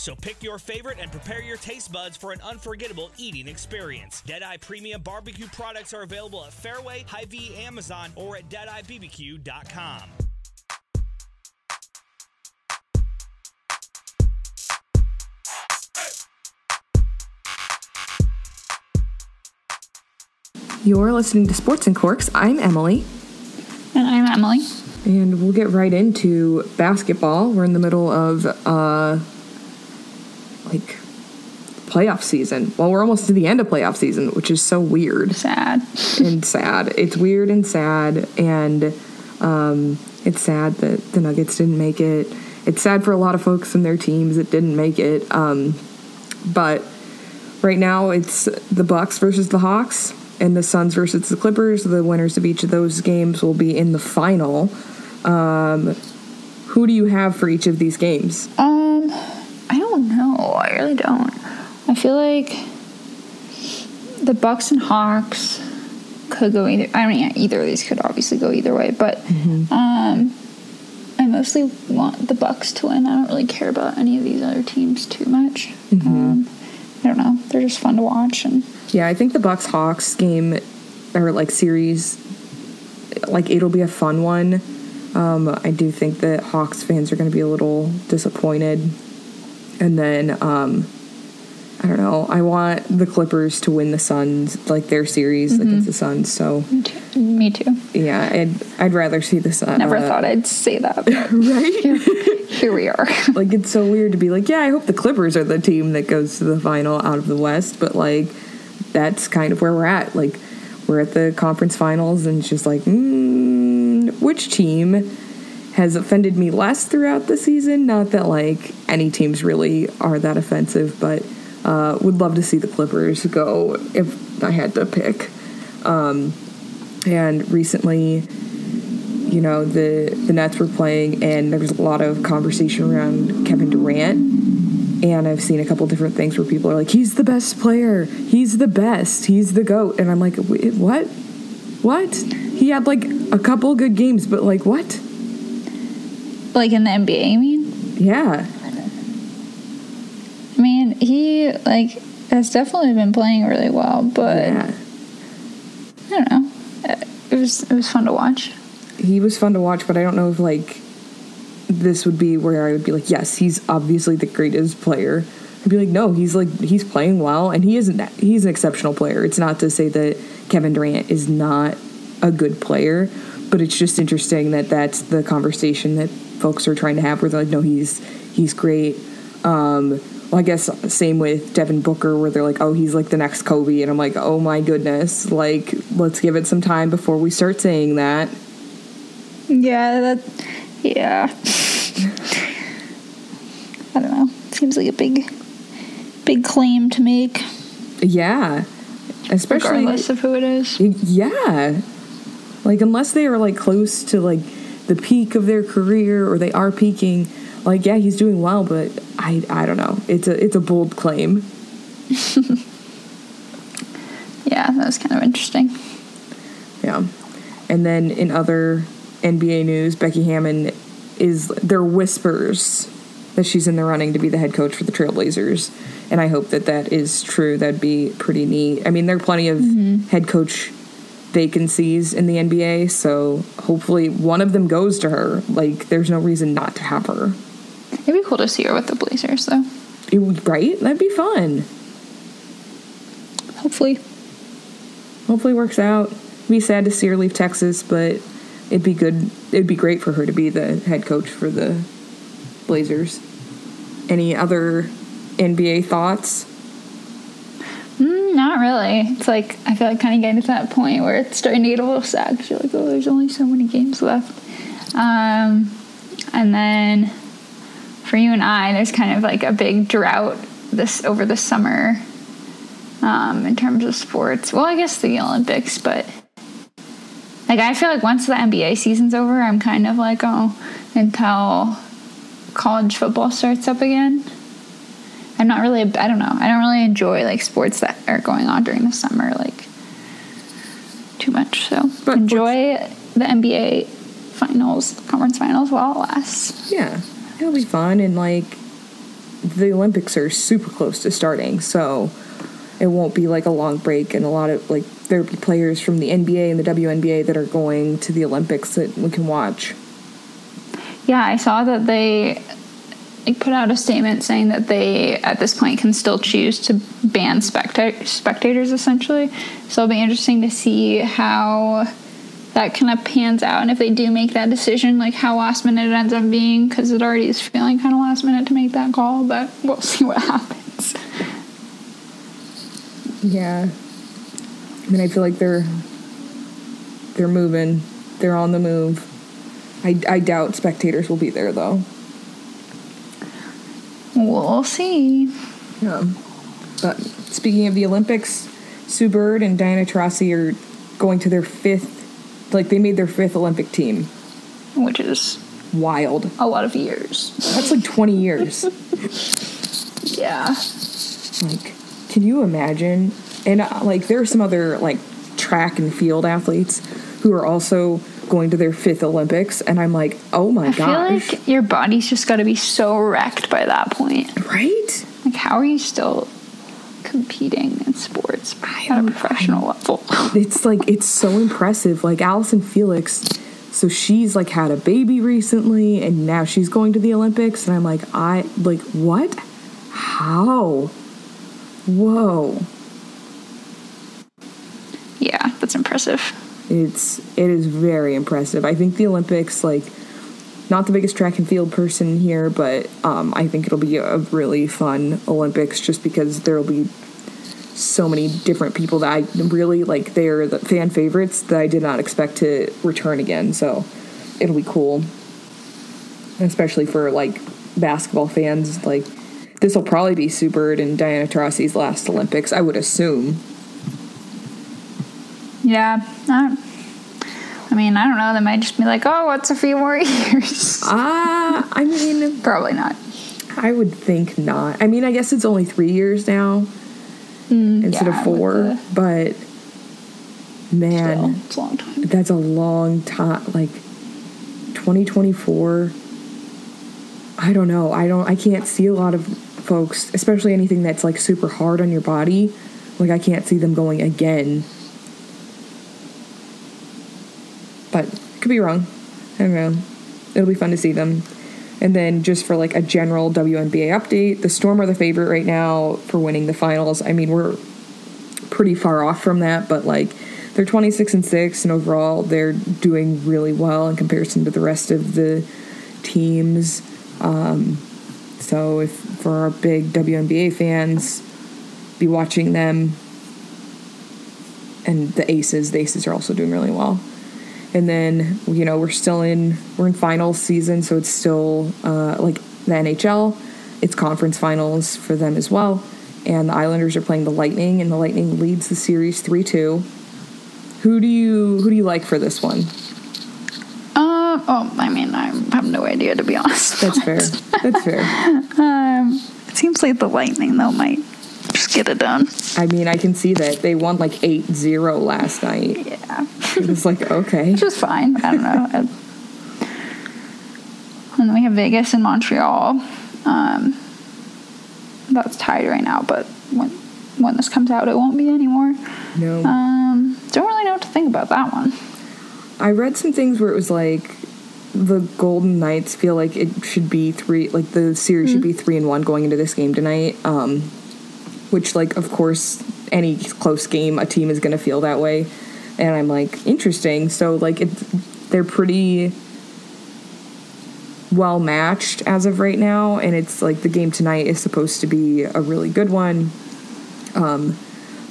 So pick your favorite and prepare your taste buds for an unforgettable eating experience. Deadeye Premium Barbecue products are available at Fairway, Hy-Vee, Amazon, or at DeadeyeBBQ.com. You're listening to Sports and Corks. I'm Emily. And I'm Emily. And we'll get right into basketball. We're in the middle of uh like playoff season. Well, we're almost to the end of playoff season, which is so weird. Sad. and sad. It's weird and sad and um it's sad that the Nuggets didn't make it. It's sad for a lot of folks and their teams that didn't make it. Um but right now it's the Bucks versus the Hawks and the Suns versus the Clippers. The winners of each of those games will be in the final. Um, who do you have for each of these games? Um, I don't know. I really don't. I feel like the Bucks and Hawks could go either. I mean, either of these could obviously go either way, but um, I mostly want the Bucks to win. I don't really care about any of these other teams too much. Um, I don't know. They're just fun to watch and. Yeah, I think the Bucks Hawks game or like series, like it'll be a fun one. Um, I do think that Hawks fans are going to be a little disappointed, and then um, I don't know. I want the Clippers to win the Suns, like their series against the Suns. So Me too. Me too. yeah, I'd I'd rather see the Suns. Never thought I'd say that, right. here we are. like it's so weird to be like, yeah, I hope the Clippers are the team that goes to the final out of the West, but like that's kind of where we're at. Like we're at the conference finals, and it's just like, mm, which team has offended me less throughout the season? Not that like any teams really are that offensive, but uh, would love to see the Clippers go if I had to pick. Um, and recently, you know the the Nets were playing, and there was a lot of conversation around Kevin Durant. And I've seen a couple different things where people are like, "He's the best player. He's the best. He's the goat." And I'm like, "What? What? He had like a couple good games, but like what? Like in the NBA, I mean? Yeah, I mean, he like has definitely been playing really well, but yeah." I don't know. It was it was fun to watch. He was fun to watch, but I don't know if like this would be where I would be like, "Yes, he's obviously the greatest player." I'd be like, "No, he's like he's playing well, and he isn't. That, he's an exceptional player. It's not to say that Kevin Durant is not a good player, but it's just interesting that that's the conversation that folks are trying to have. Where they're like, "No, he's he's great." Um, well, I guess same with Devin Booker, where they're like, "Oh, he's like the next Kobe," and I'm like, "Oh my goodness!" Like, let's give it some time before we start saying that. Yeah, that yeah. I don't know. Seems like a big big claim to make, Yeah, especially regardless of who it is. yeah, like unless they are like close to like the peak of their career or they are peaking. Like, yeah, he's doing well, but I I don't know. It's a it's a bold claim. Yeah, that was kind of interesting. Yeah. And then in other NBA news, Becky Hammon is there whispers that she's in the running to be the head coach for the Trailblazers, and I hope that that is true. That'd be pretty neat. I mean, there are plenty of mm-hmm. head coach vacancies in the NBA, so hopefully one of them goes to her. Like, there's no reason not to have her. It'd be cool to see her with the Blazers, though. It would- right? That'd be fun. Hopefully. Hopefully, it works out. It'd be sad to see her leave Texas, but it'd be good. It'd be great for her to be the head coach for the Blazers. Any other NBA thoughts? Mm, not really. It's like I feel like kind of getting to that point where it's starting to get a little sad because you're like, oh, there's only so many games left. Um, and then for you and I, there's kind of like a big drought this over the summer um, in terms of sports. Well, I guess the Olympics, but like I feel like once the NBA season's over, I'm kind of like oh until college football starts up again. I'm not really. I don't know. I don't really enjoy like sports that are going on during the summer like too much. So But enjoy the NBA finals, conference finals while it lasts. Yeah, it'll be fun, and like the Olympics are super close to starting, so it won't be like a long break. And a lot of like there'll be players from the NBA and the WNBA that are going to the Olympics that we can watch. Yeah, I saw that they put out a statement saying that they, at this point, can still choose to ban specta- spectators, essentially. So it'll be interesting to see how that kind of pans out, and if they do make that decision, like how last minute it ends up being, because it already is feeling kind of last minute to make that call. But we'll see what happens. Yeah, I mean, I feel like they're they're moving, they're on the move. I, I doubt spectators will be there though. We'll see. Yeah. But speaking of the Olympics, Sue Bird and Diana Taurasi are going to their fifth, like they made their fifth Olympic team. Which is Wild. a lot of years. That's like 20 years. Yeah. Like, can you imagine? And uh, like, there are some other like track and field athletes who are also going to their fifth Olympics, and I'm like, oh my god. I feel like your body's just got to be so wrecked by that point. right? Like, how are you still competing in sports at a professional level? It's like it's so impressive. Like Allyson Felix, so she's like had a baby recently, and now she's going to the Olympics, and I'm like, I like what? How? Whoa! Yeah, that's impressive. It's it is very impressive. I think the Olympics, like, not the biggest track and field person here, but um, I think it'll be a really fun Olympics just because there'll be so many different people that I really like. They're the fan favorites that I did not expect to return again. So it'll be cool, especially for like basketball fans. Like this will probably be Bird and Diana Taurasi's last Olympics, I would assume. Yeah. I, I mean, I don't know. They might just be like, oh, what's a few more years? Ah, I mean. Probably not. I would think not. I mean, I guess it's only three years now instead yeah, of four, with but man, Still, it's a long time. that's a long time. Like 2024. I don't know. I don't. I can't see a lot of folks, especially anything that's like super hard on your body. Like I can't see them going again. But could be wrong. I don't know. It'll be fun to see them. And then just for like a general WNBA update, the Storm are the favorite right now for winning the finals. I mean, we're pretty far off from that, but like they're 26 and 6 and overall they're doing really well in comparison to the rest of the teams. Um, so if for our big WNBA fans, be watching them and the Aces, the Aces are also doing really well. And then you know we're still in we're in finals season, so it's still uh, like the NHL. It's conference finals for them as well, and the Islanders are playing the Lightning, and the Lightning leads the series three two. Who do you who do you like for this one? Uh, oh, I mean, I have no idea to be honest. That's fair. That's fair. Um, it seems like the Lightning though might just get it done. I mean, I can see that they won like 8-0 last night. Yeah, It was like okay, which is fine. I don't know. And then we have Vegas and Montreal. Um, that's tied right now, but when when this comes out, it won't be anymore. no. Um, don't really know what to think about that one. I read some things where it was like the Golden Knights feel like it should be three, like the series should be three and one going into this game tonight. Um, which, like, of course, any close game, a team is going to feel that way. And I'm like, interesting. So, like, it, they're pretty well matched as of right now. And it's like the game tonight is supposed to be a really good one. Um,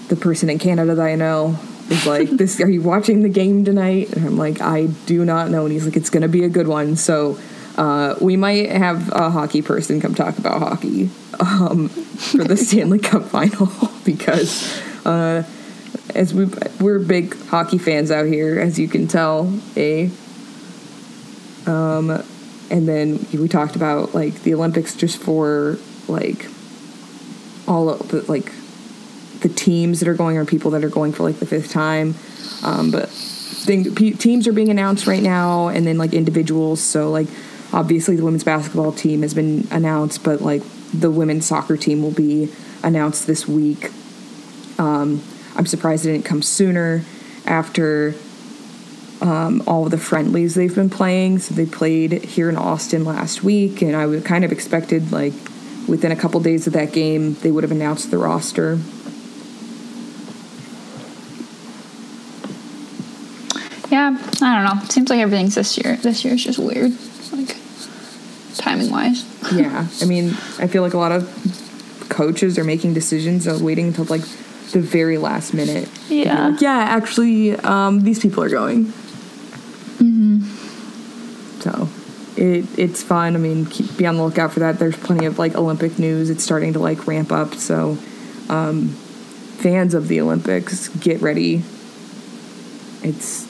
the person in Canada that I know is like, "This, are you watching the game tonight?" And I'm like, "I do not know." And he's like, "It's gonna be a good one." So uh, we might have a hockey person come talk about hockey um, for the Stanley Cup final because uh, as we we're big hockey fans out here, as you can tell. A um, and then we talked about like the Olympics just for like all of the like the teams that are going or people that are going for like the fifth time. Um, but thing, teams are being announced right now, and then like individuals. So like obviously the women's basketball team has been announced, but like the women's soccer team will be announced this week. Um, I'm surprised it didn't come sooner after um, all of the friendlies they've been playing. So they played here in Austin last week, and I kind of expected like within a couple days of that game they would have announced the roster. Yeah, I don't know. Seems like everything's this year. This year is just weird, like timing wise. yeah, I mean, I feel like a lot of coaches are making decisions of waiting until like the very last minute. Yeah. like, yeah, actually, um, these people are going. Mm-hmm. So it it's fun. I mean, keep, be on the lookout for that. There's plenty of like Olympic news. It's starting to like ramp up. So um, fans of the Olympics, get ready. It's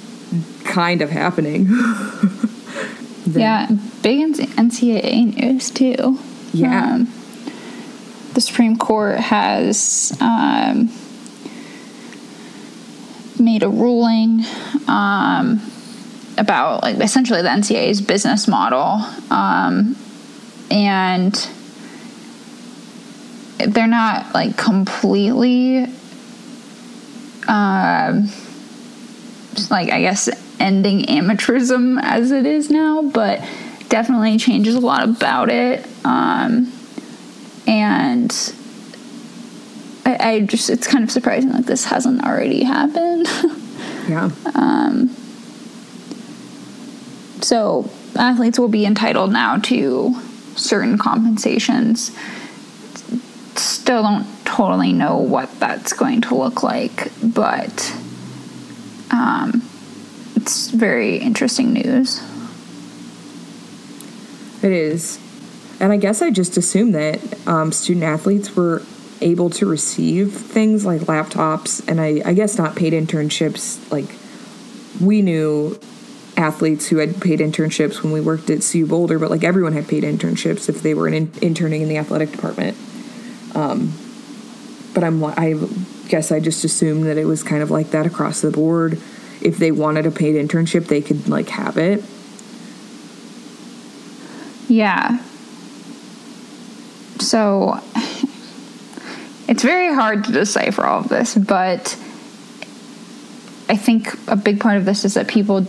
kind of happening. Then- Yeah, big NCAA news too. Yeah. Um, the Supreme Court has um, made a ruling um, about like essentially the NCAA's business model, um, and they're not like completely um, just, like I guess ending amateurism as it is now, but definitely changes a lot about it. Um, and I, I just it's kind of surprising that this hasn't already happened. yeah. Um, so athletes will be entitled now to certain compensations. Still don't totally know what that's going to look like, but um, it's very interesting news. It is. And I guess I just assumed that um, student athletes were able to receive things like laptops and I, I guess not paid internships. Like, we knew athletes who had paid internships when we worked at CU Boulder, but like everyone had paid internships if they were in, interning in the athletic department. Um, but I'm I guess I just assumed that it was kind of like that across the board. If they wanted a paid internship, they could like have it. Yeah. So it's very hard to decipher all of this, but I think a big part of this is that people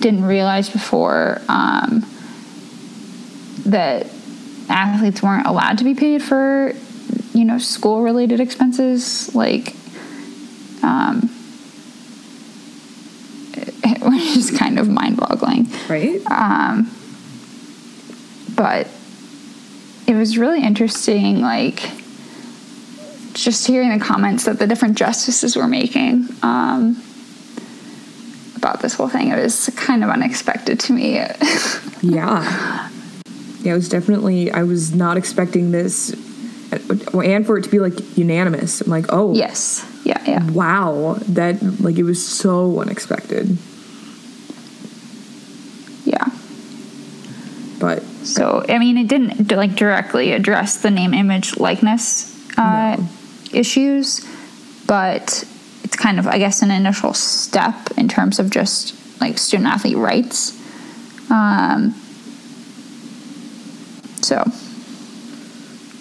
didn't realize before um, that athletes weren't allowed to be paid for, you know, school related expenses, like, um, which is kind of mind boggling Right? but it was really interesting like just hearing the comments that the different justices were making um, about this whole thing it was kind of unexpected to me Yeah. Yeah, it was definitely, I was not expecting this. And for it to be like unanimous. I'm like, oh, yes yeah yeah wow. That, like, it was so unexpected. yeah But so i mean it didn't like directly address the name image likeness uh, No. issues but it's kind of i guess an initial step in terms of just like student athlete rights um, so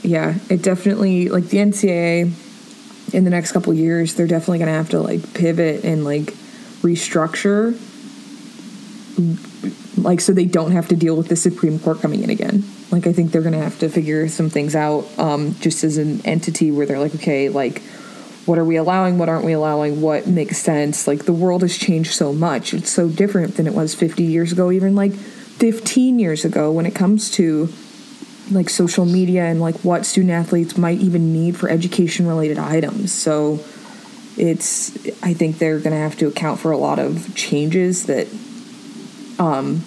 yeah, it definitely, like, the NCAA in the next couple years, they're definitely going to have to, like, pivot and, like, restructure. Like, so they don't have to deal with the Supreme Court coming in again. Like, I think they're to have to figure some things out um, just as an entity where they're like, okay, like, what are we allowing? What aren't we allowing? What makes sense? Like, the world has changed so much. It's so different than it was 50 years ago, even like 15 years ago when it comes to like social media and like what student athletes might even need for education related items. So it's I think they're going to have to account for a lot of changes that um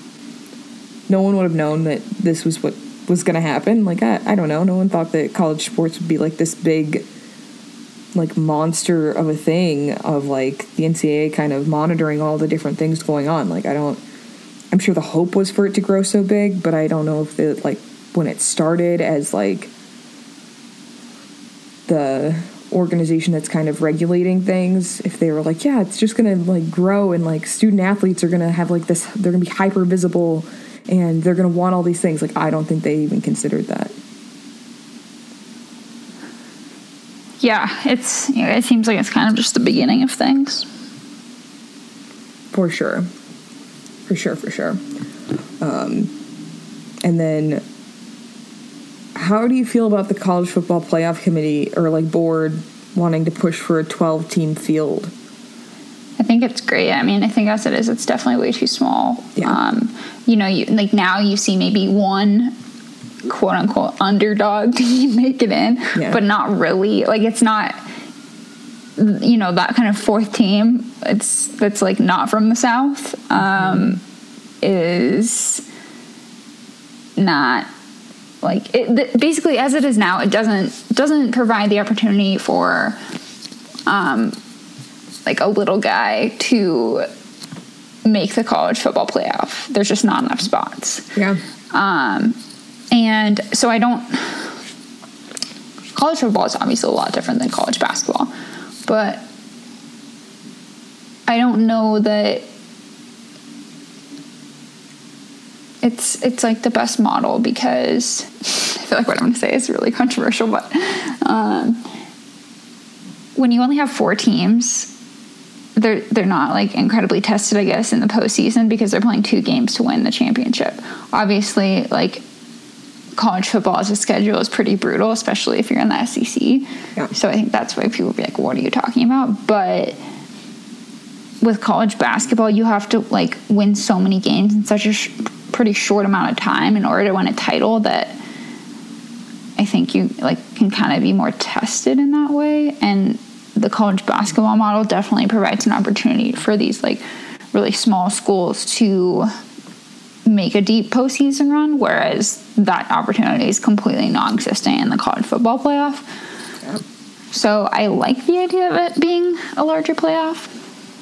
no one would have known that this was what was going to happen. Like I, I don't know. No one thought that college sports would be like this big like monster of a thing of like the NCAA kind of monitoring all the different things going on. Like I don't I'm sure the hope was for it to grow so big, but I don't know if it like when it started as like the organization that's kind of regulating things if they were like yeah it's just gonna like grow and like student athletes are gonna have like this they're gonna be hyper visible and they're gonna want all these things like i don't think they even considered that. Yeah, it's it seems like it's kind of just the beginning of things. for sure. For sure for sure. Um, and then how do you feel about the college football playoff committee or like board wanting to push for a 12 team field I think it's great. I mean, I think as it is, it's definitely way too small. Yeah. Um, you know, you like now you see maybe one quote unquote underdog team make it in, Yeah. but not really. Like it's not you know that kind of fourth team. It's that's like not from the south. Um, is not like it th- basically as it is now. It doesn't doesn't provide the opportunity for um, like a little guy to make the college football playoff. There's just not enough spots. yeah Um, and so I don't. College football is obviously a lot different than college basketball, but I don't know that it's it's like the best model because I feel like what I'm going to say is really controversial, but um, when you only have four teams, they're they're not like incredibly tested, I guess, in the postseason because they're playing two games to win the championship. Obviously, like college football as a schedule is pretty brutal, especially if you're in the SEC. Yeah. So I think that's why people would be like, "What are you talking about?" But with college basketball, you have to like win so many games in such a sh- pretty short amount of time in order to win a title that I think you like can kind of be more tested in that way. And the college basketball model definitely provides an opportunity for these like really small schools to make a deep postseason run, whereas that opportunity is completely non-existent in the college football playoff. So I like the idea of it being a larger playoff,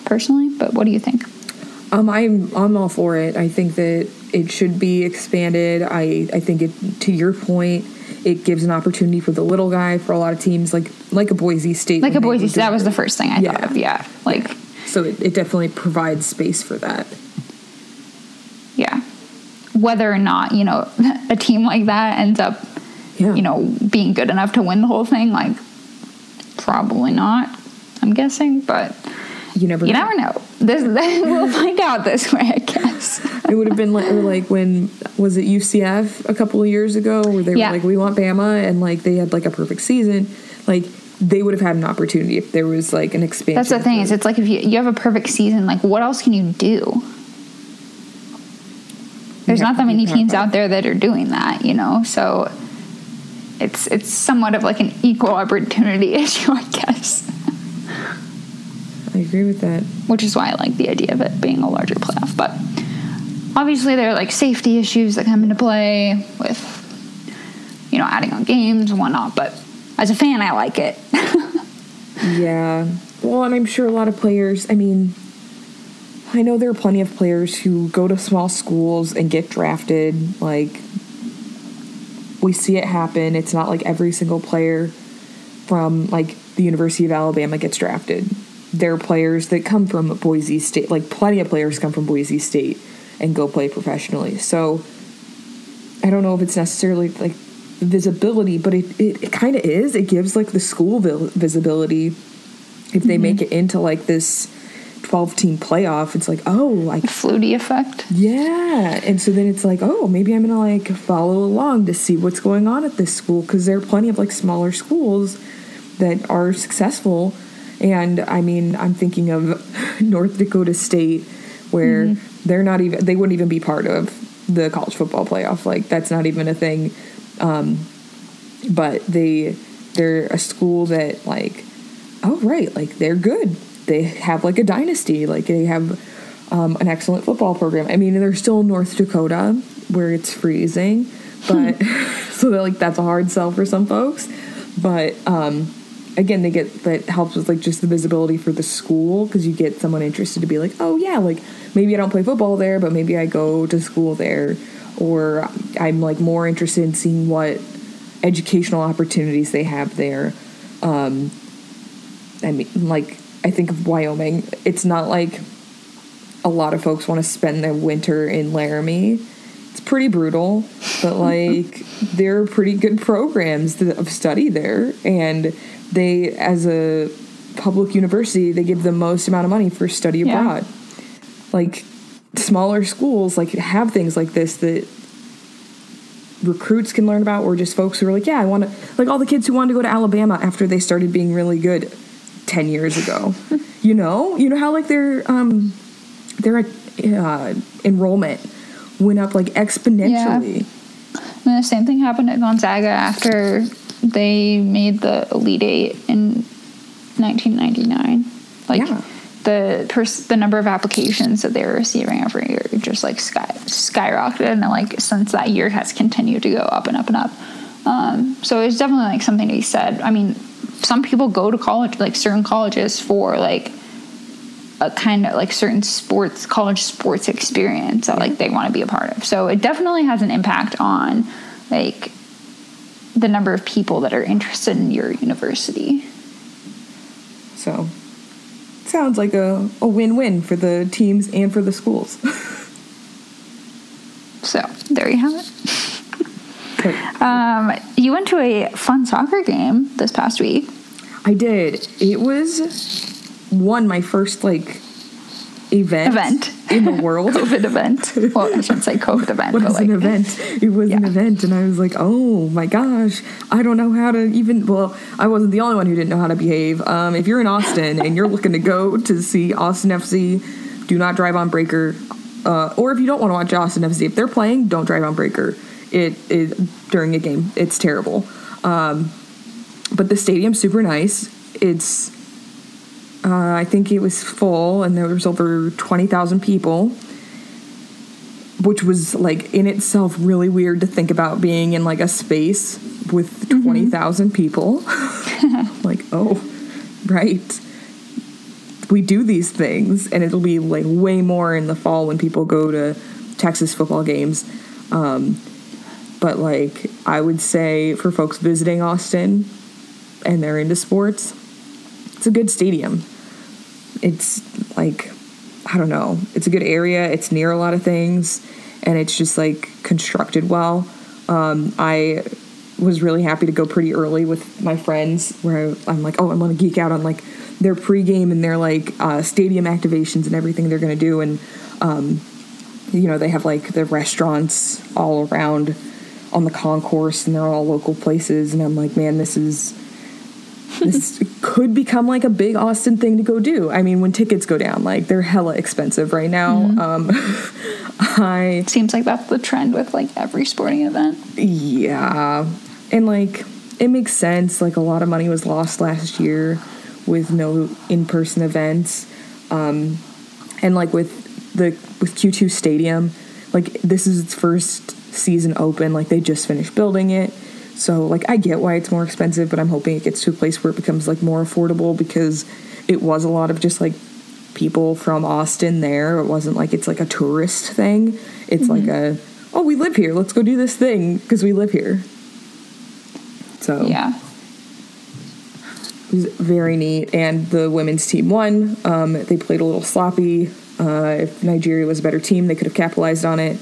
personally. But what do you think? Um, I'm I'm all for it. I think that it should be expanded. I I think it to your point, it gives an opportunity for the little guy for a lot of teams like like a Boise State. Like a Boise, State, that was the first thing I Yeah. thought of. Yeah, like So it, it definitely provides space for that. yeah, whether or not you know a team like that ends up Yeah. you know being good enough to win the whole thing, like probably not. I'm guessing, but you never you know. never know. This we'll find out this way, I guess. It would have been like, or like when was it UCF a couple of years ago where they Yeah. were like, we want Bama, and like they had like a perfect season. Like they would have had an opportunity if there was like an expansion. That's the thing is, it's like if you you have a perfect season, like what else can you do? There's not that many teams out there that are doing that, you know. So it's it's somewhat of like an equal opportunity issue, I guess. I agree with that. Which is why I like the idea of it being a larger playoff. But obviously, there are like safety issues that come into play with you know adding on games and whatnot. But as a fan, I like it. Yeah. Well, and I'm sure a lot of players, I mean, I know there are plenty of players who go to small schools and get drafted. Like, we see it happen. It's not like every single player from, like, the University of Alabama gets drafted. There are players that come from Boise State, like, plenty of players come from Boise State and go play professionally. So, I don't know if it's necessarily like visibility, but it, it, it kind of is. It gives like the school visibility. If they make mm-hmm. it into like this 12 team playoff, it's like, oh, like, Flutie effect. yeah. And so then it's like, oh, maybe I'm going to like follow along to see what's going on at this school because there are plenty of like smaller schools that are successful. And I mean, I'm thinking of North Dakota State where they're not even, they wouldn't even be part of the college football playoff. Like, that's not even a thing. Um, but they they're a school that like oh right like they're good. They have like a dynasty. Like they have um, an excellent football program. I mean they're still north dakota where it's freezing, but so they're like that's a hard sell for some folks. But um, again, they get that helps with like just the visibility for the school because you get someone interested to be like, oh yeah, like maybe I don't play football there, but maybe I go to school there, or I'm like more interested in seeing what educational opportunities they have there. Um, I mean, like I think of Wyoming, it's not like a lot of folks want to spend their winter in Laramie. It's pretty brutal, but like there are pretty good programs of study there, and they, as a public university, they give the most amount of money for study Yeah. abroad. Like smaller schools, like have things like this that recruits can learn about, or just folks who are like, yeah, I want to, like all the kids who wanted to go to Alabama after they started being really good ten years ago. you know, you know how like their um their uh, enrollment went up like exponentially. And the same thing happened at Gonzaga after they made the Elite Eight in 1999. Like Yeah. the pers- the number of applications that they were receiving every year just like sky skyrocketed, and like since that year has continued to go up and up and up. Um, so it's definitely like something to be said. I mean, some people go to college, like certain colleges, for like a kind of like certain sports college sports experience that like they want to be a part of so it definitely has an impact on like the number of people that are interested in your university So sounds like a, a win-win for the teams and for the schools. so there you have it um, you went to a fun soccer game this past week I did. It was one my first like event Event. in the world. covid event well i shouldn't say covid event What but like an event? It was an event, and I was like, "Oh my gosh, I don't know how to even." Well, I wasn't the only one who didn't know how to behave. Um, if you're in Austin and you're looking to go to see Austin FC, do not drive on Braker. Uh, or if you don't want to watch Austin FC, if they're playing, don't drive on Braker. It is during a game. It's terrible. Um, but the stadium's super nice. It's uh, I think it was full, and there was over twenty thousand people which was like in itself really weird to think about being in like a space with 20,000 people. like, oh, right. We do these things and it'll be like way more in the fall when people go to Texas football games. Um, but like I would say for folks visiting Austin and they're into sports, it's a good stadium. It's like I don't know. It's a good area. It's near a lot of things, and it's just like constructed well. Um, I was really happy to go pretty early with my friends, where I, I'm like, oh, I'm gonna geek out on like their pregame and their like uh, stadium activations and everything they're gonna do, and um, you know they have like the restaurants all around on the concourse, and they're all local places, and I'm like, man, this is this could become like a big Austin thing to go do. I mean, when tickets go down, like they're hella expensive right now. Um, I seems like that's the trend with like every sporting event yeah, and like it makes sense. Like a lot of money was lost last year with no in-person events, um, and like with the with Q2 Stadium, like this is its first season open. Like they just finished building it. So like I get why it's more expensive, but I'm hoping it gets to a place where it becomes like more affordable because it was a lot of just like people from Austin there. It wasn't like it's like a tourist thing. It's like a oh we live here, let's go do this thing because we live here. So yeah it was very neat. And the women's team won. Um, they played a little sloppy. Uh, if Nigeria was a better team, they could have capitalized on it.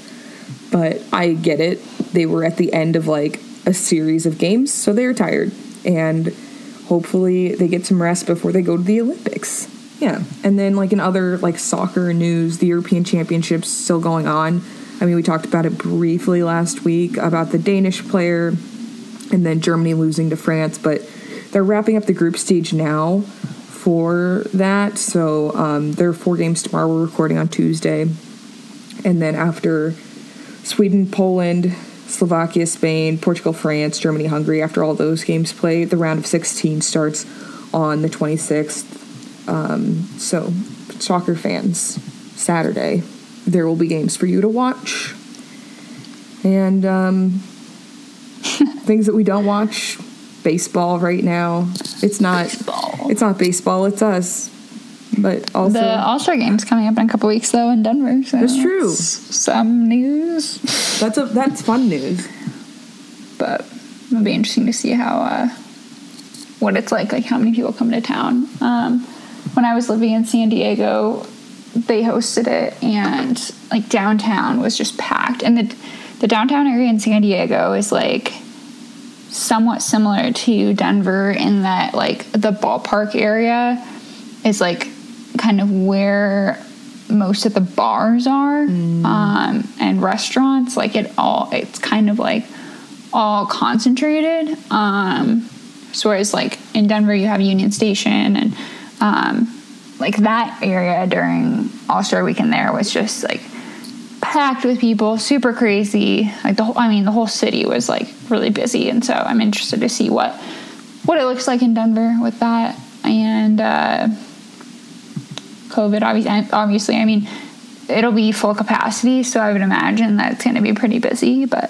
But I get it. They were at the end of like a series of games, so they're tired. And hopefully they get some rest before they go to the Olympics. Yeah. And then like in other like soccer news, the European Championships still going on. I mean, we talked about it briefly last week about the Danish player and then Germany losing to France, but they're wrapping up the group stage now for that. So um, there are four games tomorrow. We're recording on Tuesday. And then after Sweden, Poland, Slovakia, Spain, Portugal, France, Germany, Hungary, after all those games play, the round of 16 starts on the 26th. Um, so, soccer fans, Saturday, there will be games for you to watch. And um, things that we don't watch baseball right now. It's not Baseball. it's not baseball, it's us. But also The All Star game's coming up in a couple weeks though in Denver. So That's true. Some news, that's a that's fun news. but it'll be interesting to see how uh, what it's like, like how many people come to town. Um, when I was living in San Diego, they hosted it, and like downtown was just packed, and the the downtown area in San Diego is like somewhat similar to Denver in that like the ballpark area is like kind of where most of the bars are um, and restaurants like it all it's kind of like all concentrated um, so whereas like in denver you have union station and um, like that area during all-star weekend there was just like packed with people super crazy like the whole i mean the whole city was like really busy and so i'm interested to see what what it looks like in denver with that and uh covid obviously obviously i mean it'll be full capacity so i would imagine that it's going to be pretty busy but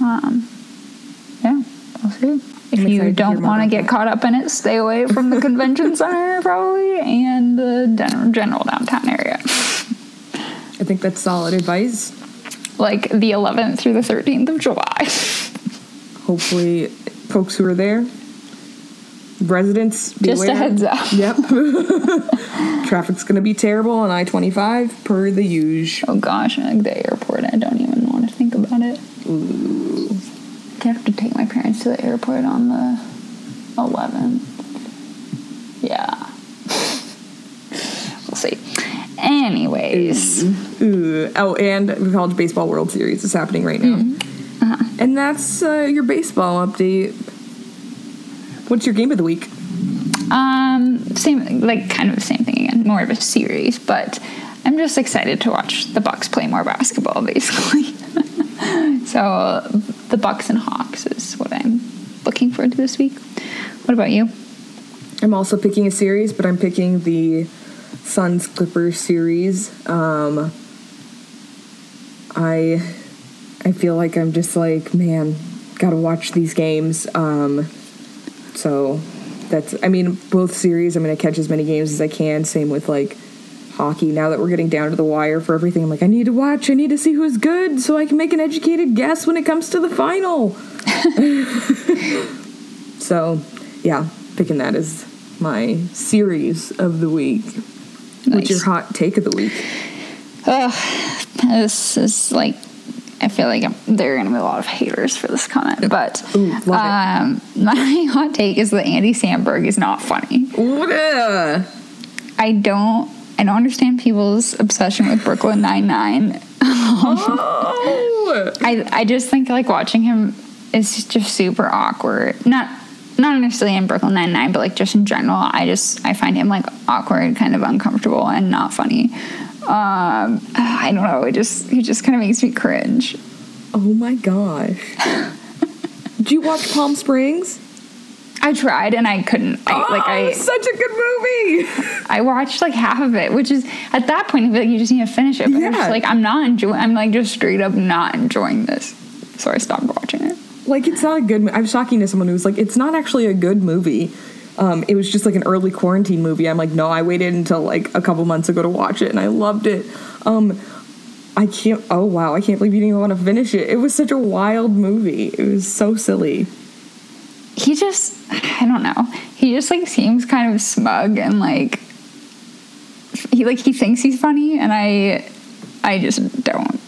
um yeah we'll see. If I'm you excited to hear don't want to get caught up in it stay away from the convention center probably and the general downtown area. I think that's solid advice. like the 11th through the 13th of july. Hopefully folks who are there residents Just a heads up. Yep. Traffic's gonna be terrible on I twenty five per the usual. oh gosh like the airport i don't even want to think about it i have to take my parents to the airport on the 11th yeah we'll see anyways Ooh. Oh, and the College Baseball World Series is happening right now. Mm-hmm. Uh-huh. And that's uh, your baseball update. What's your game of the week? Um, same, like kind of the same thing again, more of a series, but I'm just excited to watch the Bucks play more basketball, basically. so the Bucks and Hawks is what I'm looking forward to this week. What about you? I'm also picking a series, but I'm picking the Suns Clippers series. Um, I I feel like I'm just like, man, gotta watch these games. Um, so that's I mean, both series I'm gonna catch as many games as I can. Same with like hockey. Now that we're getting down to the wire for everything, I'm like, I need to watch, I need to see who's good so I can make an educated guess when it comes to the final. So, yeah, picking that as my series of the week. What's Nice. your hot take of the week? Oh, This is like, I feel like I'm, there are going to be a lot of haters for this comment, but Ooh, um, my hot take is that Andy Samberg is not funny. Ugh. I don't, I don't understand people's obsession with Brooklyn Nine Nine. Oh, I I just think like watching him is just super awkward. Not not necessarily in Brooklyn Nine Nine, but like just in general. I just I find him like awkward, kind of uncomfortable, and not funny. Um, I don't know. It just he just kind of makes me cringe. oh my gosh. Did you watch Palm Springs? I tried and I couldn't. I, like oh, I such a good movie. I watched like half of it, which is at that point I feel like you just need to finish it. But I'm just like I'm not enjoying. I'm like just straight up not enjoying this, so I stopped watching it. like, it's not a good. I was talking to someone who was like, it's not actually a good movie. Um, it was just like an early quarantine movie. I'm like, no, I waited until like a couple months ago to watch it, and I loved it. Um, I can't. Oh wow, I can't believe you didn't even want to finish it. It was such a wild movie. It was so silly. he just I don't know. He just like seems kind of smug and like he like he thinks he's funny and I I just don't.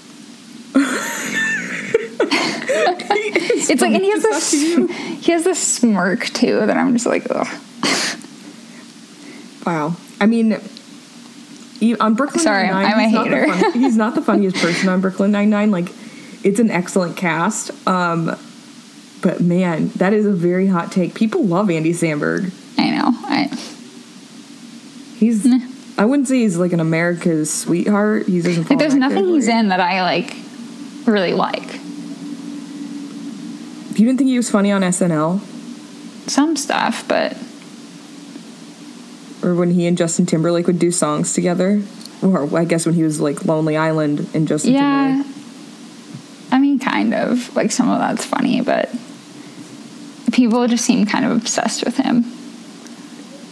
it's like and he has this he has this smirk too that I'm just like ugh. Wow. I mean, on Brooklyn Sorry, Nine-Nine, I'm a he's not the he's not the funniest person on Brooklyn Nine Nine. Like, it's an excellent cast. Um, but man, that is a very hot take. People love Andy Samberg. I know. I He's. I wouldn't say he's like an America's sweetheart. He doesn't. like there's nothing he's in that I like really like. You didn't think he was funny on SNL, Some stuff, but or when he and Justin Timberlake would do songs together, or I guess when he was like Lonely Island and Justin yeah. Timberlake. I mean, kind of. Like some of that's funny, but people just seem kind of obsessed with him.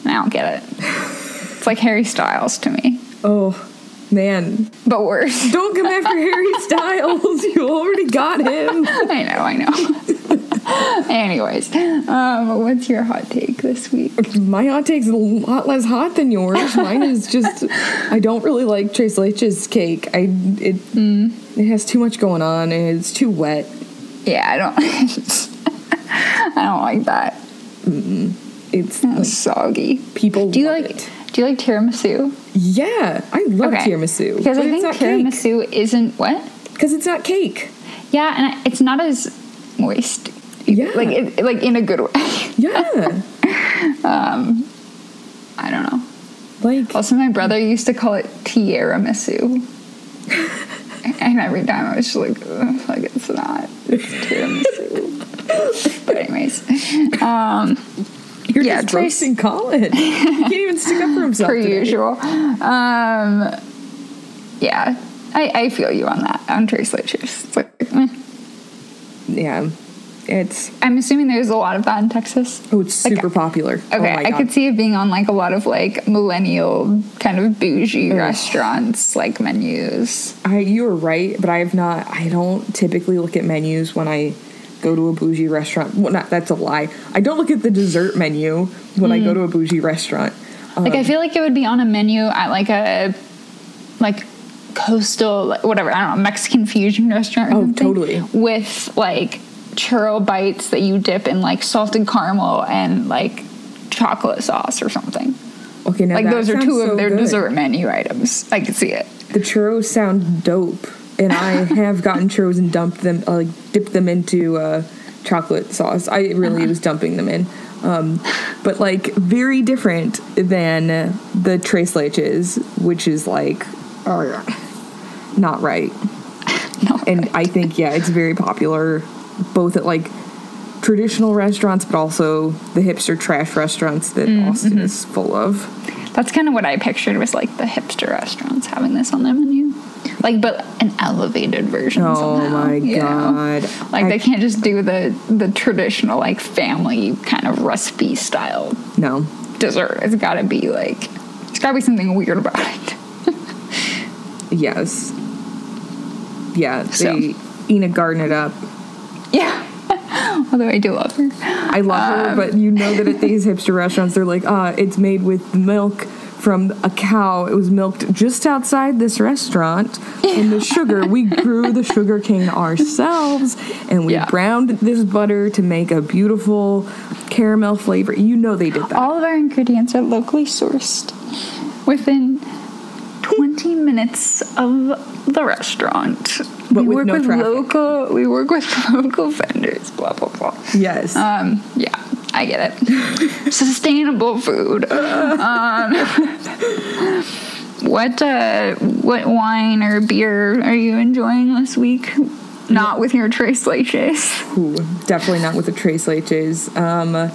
And I don't get it. It's like Harry Styles to me, Oh, man. but worse. Don't come after Harry Styles. You already got him. I know, I know. Anyways, um, what's your hot take this week? My hot take's a lot less hot than yours. Mine is just I don't really like Tres Leches cake. I it it has too much going on and it's too wet. Yeah, I don't. I don't like that. It's It's like, soggy. people Do you love like? it. Do you like tiramisu? Yeah, I love tiramisu. Because I think not cake. tiramisu isn't what. Because it's not cake. Yeah, and it's not as moist. Yeah. Like it, like in a good way. Yeah. I don't know. like Also, my brother used to call it tiramisu. and every time I was just like, Ugh, like it's not. It's tiramisu. but anyways, um, you're yeah, just roasting Colin. he can't even stick up for himself. per today. usual. Um, yeah, I, I feel you on that. On Trace. It's like, eh. Yeah. It's I'm assuming there's a lot of that in Texas. oh it's Like, super popular. oh Okay, my I could see it being on like a lot of like millennial kind of bougie Ugh. restaurants, like menus. I you were right, but I have not. I don't typically look at menus when I go to a bougie restaurant. Well, not that's a lie. I don't look at the dessert menu when I go Mm. to a bougie restaurant. Like I feel like it would be on a menu at like a like coastal like, whatever I don't know Mexican fusion restaurant. Or Oh, totally. With like churro bites that you dip in like salted caramel and like chocolate sauce or something. Okay, now Like those are two so of their good. dessert menu items. I can see it. The churros sound dope, and I have gotten churros and dumped them, uh, like dipped them into uh, chocolate sauce. I really Uh-huh. was dumping them in, um, but like very different than the Tres Leches, which is like, oh, not right. No. and I think yeah, it's very popular, both at like traditional restaurants, but also the hipster trash restaurants that Mm, Austin mm-hmm. is full of. That's kind of what I pictured was like the hipster restaurants having this on their menu. Like, but an elevated version. Of something. Oh somehow, my you know? God. Like I- they can't just do the the traditional like family kind of recipe style No, dessert. It's got to be like it's got to be something weird about it. yes, yeah, So- they Ina Garten it up. Yeah. Although I do love her. I love Um, her, but you know that at these hipster restaurants, they're like, ah, it's made with milk from a cow. It was milked just outside this restaurant. And the sugar, we grew the sugar cane ourselves, and we Yeah. browned this butter to make a beautiful caramel flavor. You know they did that. All of our ingredients are locally sourced within 20 minutes of the restaurant. But we with work no with traffic. local we work with local vendors, blah blah blah. Yes. Um, yeah, I get it. Sustainable food. Um, what uh, what wine or beer are you enjoying this week? Not with your Tres Leches. Ooh, definitely not with the Tres Leches. Um,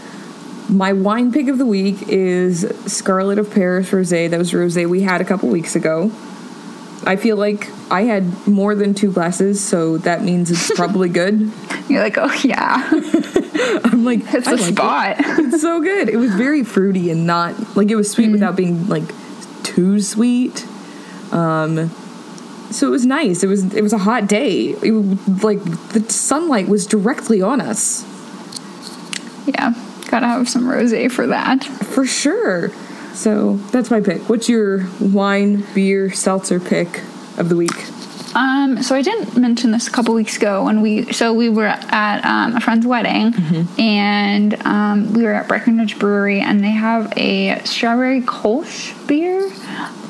my wine pick of the week is Scarlet of Paris Rosé. That was rosé we had a couple weeks ago. I feel like I had more than two glasses, so that means it's probably good. You're like, oh yeah, I'm like, it's I a like it. spot. It's so good. It was very fruity and not like it was sweet without being like too sweet. Um, so it was nice. It was it was a hot day. It, like the sunlight was directly on us. Yeah, gotta have some rosé for that. For sure. So that's my pick. What's your wine, beer, seltzer pick of the week? Um, so I didn't mention this a couple weeks ago when we so we were at um, a friend's wedding and um, we were at Breckenridge Brewery and they have a strawberry Kolsch beer.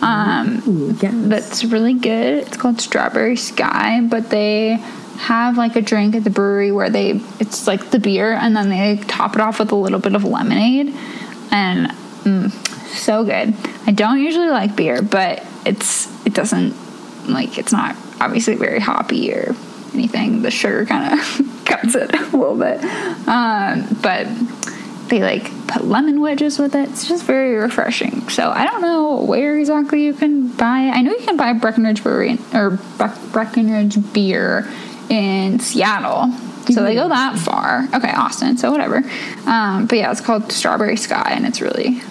Um, Ooh, yes. that's really good. It's called Strawberry Sky, but they have like a drink at the brewery where they it's like the beer and then they top it off with a little bit of lemonade and mm, so good. I don't usually like beer, but it's it doesn't like it's not obviously very hoppy or anything. The sugar kind of cuts it a little bit, um, but they like put lemon wedges with it. It's just very refreshing. So I don't know where exactly you can buy. I know you can buy Breckenridge Brewery or Breckenridge beer in Seattle. So they go that far. Okay, Austin. So whatever. Um, but yeah, it's called Strawberry Sky, and it's really,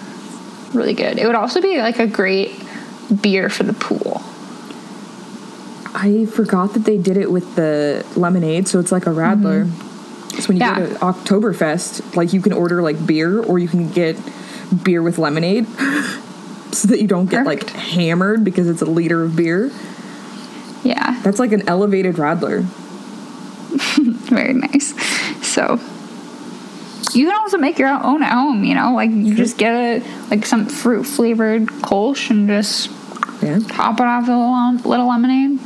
really good. It would also be like a great beer for the pool. I forgot that they did it with the lemonade, so it's like a Radler. Mm-hmm. So when you Yeah. go to Oktoberfest, like you can order like beer or you can get beer with lemonade so that you don't get like hammered because it's a liter of beer. Yeah, That's like an elevated Radler. very nice. So you can also make your own at home. You know, like you just get a like some fruit flavored Kolsch and just Yeah. top it off with a little, little lemonade.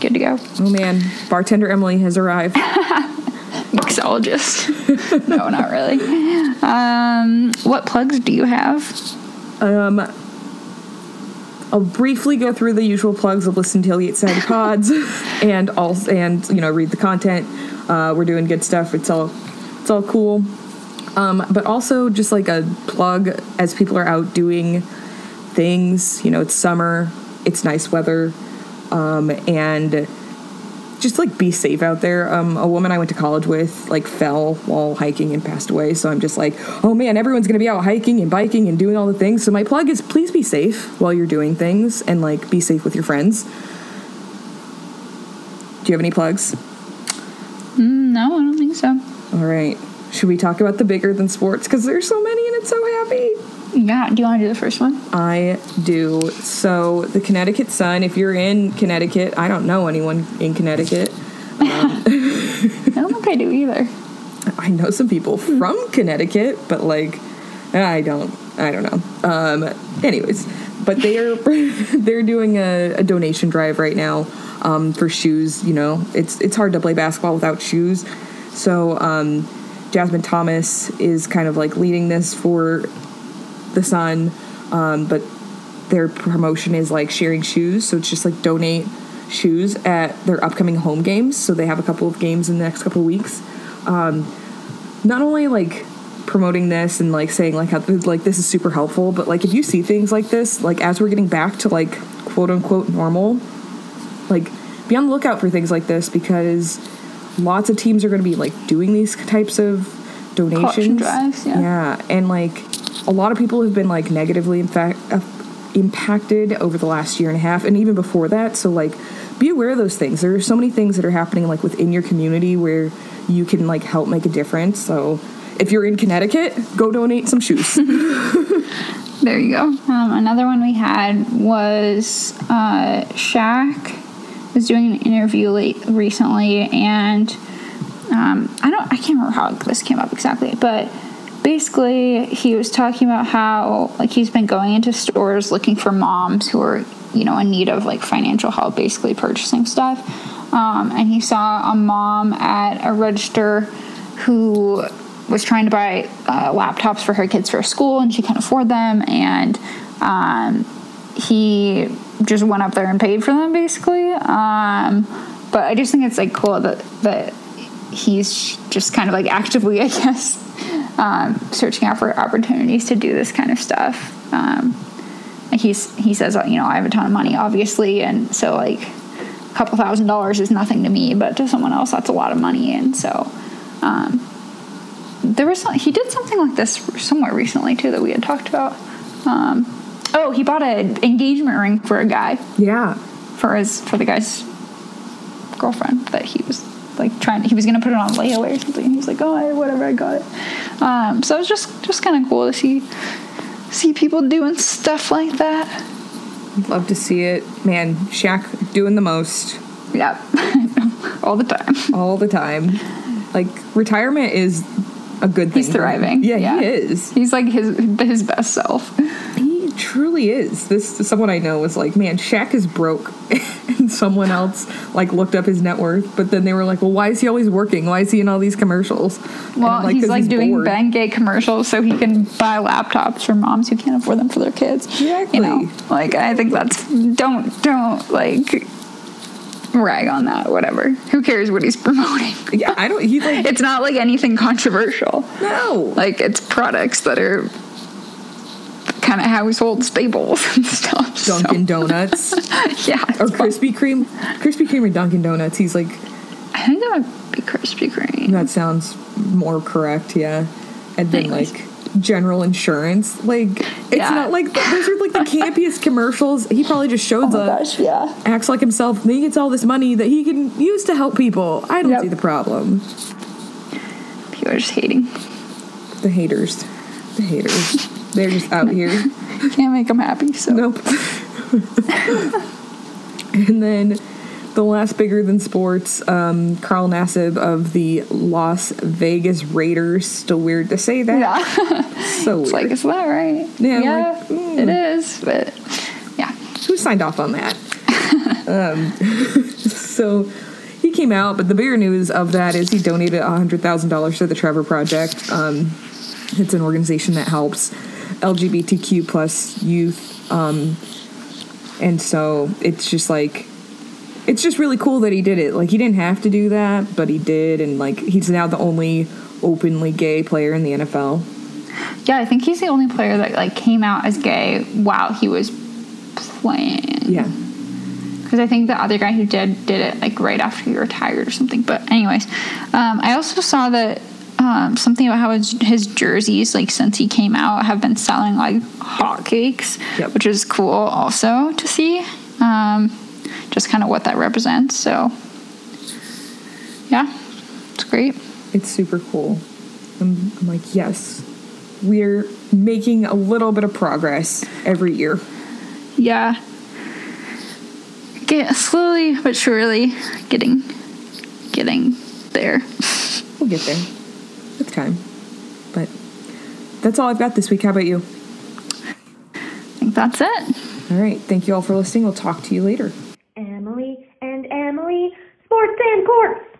Good to go. Oh man, bartender Emily has arrived. Mixologist. no, not really. Um, what plugs do you have? Um, I'll briefly go through the usual plugs of listen till you get sad pods, and also and you know read the content. Uh, we're doing good stuff. It's all it's all cool. Um, but also just like a plug as people are out doing things. You know, it's summer. It's nice weather, um, and just like be safe out there. Um, a woman I went to college with like fell while hiking and passed away. So I'm just like, oh man, everyone's gonna be out hiking and biking and doing all the things. So my plug is please be safe while you're doing things and like be safe with your friends. Do you have any plugs? No, I don't think so. All right. Should we talk about the bigger than sports? Because there's so many and it's so happy. Yeah, do you want to do the first one? I do. So the Connecticut Sun, if you're in Connecticut, I don't know anyone in Connecticut. I don't think I do either. I know some people from Connecticut, but like I don't I don't know. Um anyways, but they're they're doing a, a donation drive right now um, for shoes, you know. It's it's hard to play basketball without shoes. So um Jasmine Thomas is kind of like leading this for the Sun, um, but their promotion is like sharing shoes. So it's just like donate shoes at their upcoming home games. So they have a couple of games in the next couple of weeks. Um, not only like promoting this and like saying like how like this is super helpful, but like if you see things like this, like as we're getting back to like quote unquote normal, like be on the lookout for things like this because lots of teams are going to be like doing these types of donations drives, yeah. yeah and like a lot of people have been like negatively in fact uh, impacted over the last year and a half and even before that so like be aware of those things there are so many things that are happening like within your community where you can like help make a difference so if you're in connecticut go donate some shoes There you go. Um, another one we had was uh, Shaq was doing an interview late recently, and um, I don't, I can't remember how this came up exactly, but basically he was talking about how like he's been going into stores looking for moms who are you know in need of like financial help, basically purchasing stuff, um, and he saw a mom at a register who was trying to buy uh, laptops for her kids for school and she can't afford them and um, he just went up there and paid for them basically um, but i just think it's like cool that that he's just kind of like actively i guess um, searching out for opportunities to do this kind of stuff um, he's he says you know i have a ton of money obviously and so like a couple thousand dollars is nothing to me but to someone else that's a lot of money and so um, there was he did something like this somewhere recently too that we had talked about. Um, oh, he bought an engagement ring for a guy yeah for his for the guy's girlfriend that he was like trying. He was gonna put it on layaway or something. He was like, oh, I, whatever, I got it. Um, so it's just just kind of cool to see see people doing stuff like that. love to see it man Shaq doing the most Yeah, all the time. all the time like retirement is a good thing He's thriving. yeah, Yeah. he is He's like his his best self. He truly is. This someone I know was like, man, Shaq is broke, and someone else like looked up his net worth, but then they were like, well, why is he always working? Why is he in all these commercials? Well, I'm he's like doing bored. Bengay commercials so he can buy laptops for moms who can't afford them for their kids. Exactly. You know, like I think that's don't don't like rag on that. Whatever. Who cares what he's promoting? Yeah, I don't. He like It's not like anything controversial. no. Like it's products that are kind of household staples and stuff. so- Dunkin' Donuts yeah. or fun. Krispy Kreme, Krispy Kreme or Dunkin' Donuts. He's like, I think that would be Krispy Kreme. That sounds more correct, yeah. And then Anyways. like general insurance, like it's Yeah. not like those are like the campiest commercials. He probably just Oh shows up, yeah. acts like himself, and he gets all this money that he can use to help people. I don't Yep. see the problem. People are just hating. The haters, the haters, they're just out here. Can't make them happy. So Nope. and then the last bigger than sports, um, Carl Nassib of the Las Vegas Raiders. Still weird to say that. yeah, So it's weird. like is that right? Yeah, yeah like, mm. it is. But yeah, Who signed off on that? um, so he came out, but the bigger news of that is he donated $100,000 to the Trevor Project. Um, it's an organization that helps LGBTQ plus youth. Um, and so it's just like, it's just really cool that he did it. Like, he didn't have to do that, but he did. And like, he's now the only openly gay player in the NFL. yeah. I think he's the only player that like came out as gay while he was playing. Yeah. because I think the other guy who did did it like right after he retired or something. But anyways, um, I also saw that um, something about how his, his jerseys, like since he came out, have been selling like hotcakes, Yep. which is cool also to see. Um, just kind of what that represents. So yeah, it's great. It's super cool. I'm, I'm like, yes, we're making a little bit of progress every year. Yeah. Get slowly but surely getting getting there. We'll get there with time. But that's all I've got this week. How about you? I think that's it. All right. Thank you all for listening. We'll talk to you later. Emily and Emily, Sports and Courts.